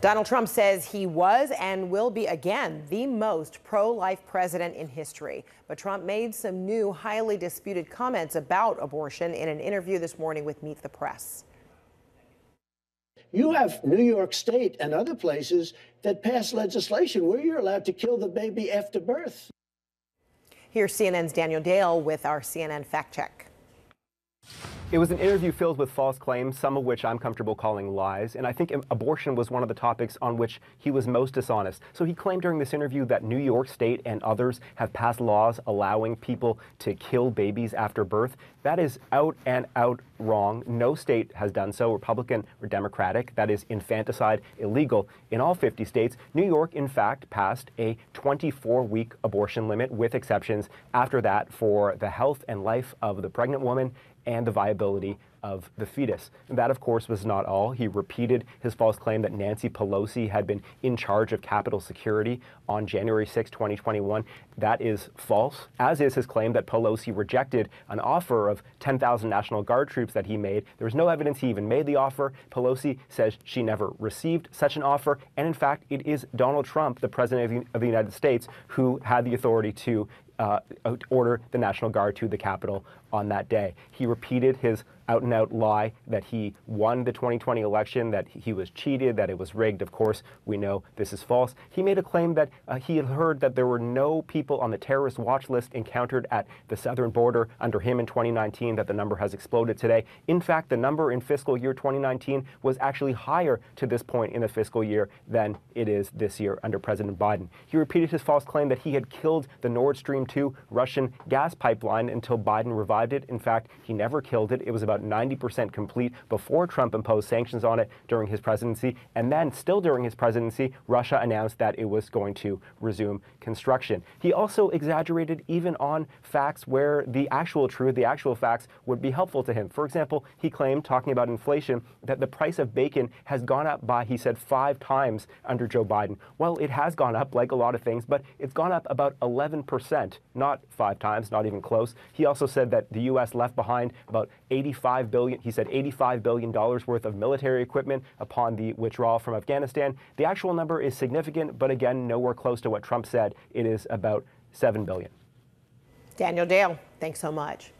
Donald Trump says he was and will be again the most pro life president in history. But Trump made some new, highly disputed comments about abortion in an interview this morning with Meet the Press. You have New York State and other places that pass legislation where you're allowed to kill the baby after birth. Here's CNN's Daniel Dale with our CNN fact check. It was an interview filled with false claims, some of which I'm comfortable calling lies, and I think abortion was one of the topics on which he was most dishonest. So he claimed during this interview that New York State and others have passed laws allowing people to kill babies after birth. That is out and out wrong. No state has done so, Republican or Democratic. That is infanticide illegal in all 50 states. New York, in fact, passed a 24 week abortion limit with exceptions after that for the health and life of the pregnant woman and the viability of the fetus. And that, of course, was not all. He repeated his false claim that Nancy Pelosi had been in charge of Capitol security on January 6, 2021. That is false, as is his claim that Pelosi rejected an offer of 10,000 National Guard troops that he made. There was no evidence he even made the offer. Pelosi says she never received such an offer. And in fact, it is Donald Trump, the President of the United States, who had the authority to uh, order the National Guard to the Capitol on that day. He repeated his out and out lie that he won the 2020 election, that he was cheated, that it was rigged. Of course, we know this is false. He made a claim that uh, he had heard that there were no people on the terrorist watch list encountered at the southern border under him in 2019, that the number has exploded today. In fact, the number in fiscal year 2019 was actually higher to this point in the fiscal year than it is this year under President Biden. He repeated his false claim that he had killed the Nord Stream 2 Russian gas pipeline until Biden revived it. In fact, he never killed it. It was about 90% complete before Trump imposed sanctions on it during his presidency. And then, still during his presidency, Russia announced that it was going to resume construction. He also exaggerated even on facts where the actual truth, the actual facts, would be helpful to him. For example, he claimed, talking about inflation, that the price of bacon has gone up by, he said, five times under Joe Biden. Well, it has gone up, like a lot of things, but it's gone up about 11%, not five times, not even close. He also said the U.S. left behind about 85 billion, he said 85 billion dollars worth of military equipment upon the withdrawal from Afghanistan. The actual number is significant, but again, nowhere close to what Trump said. It is about 7 billion. Daniel Dale, thanks so much.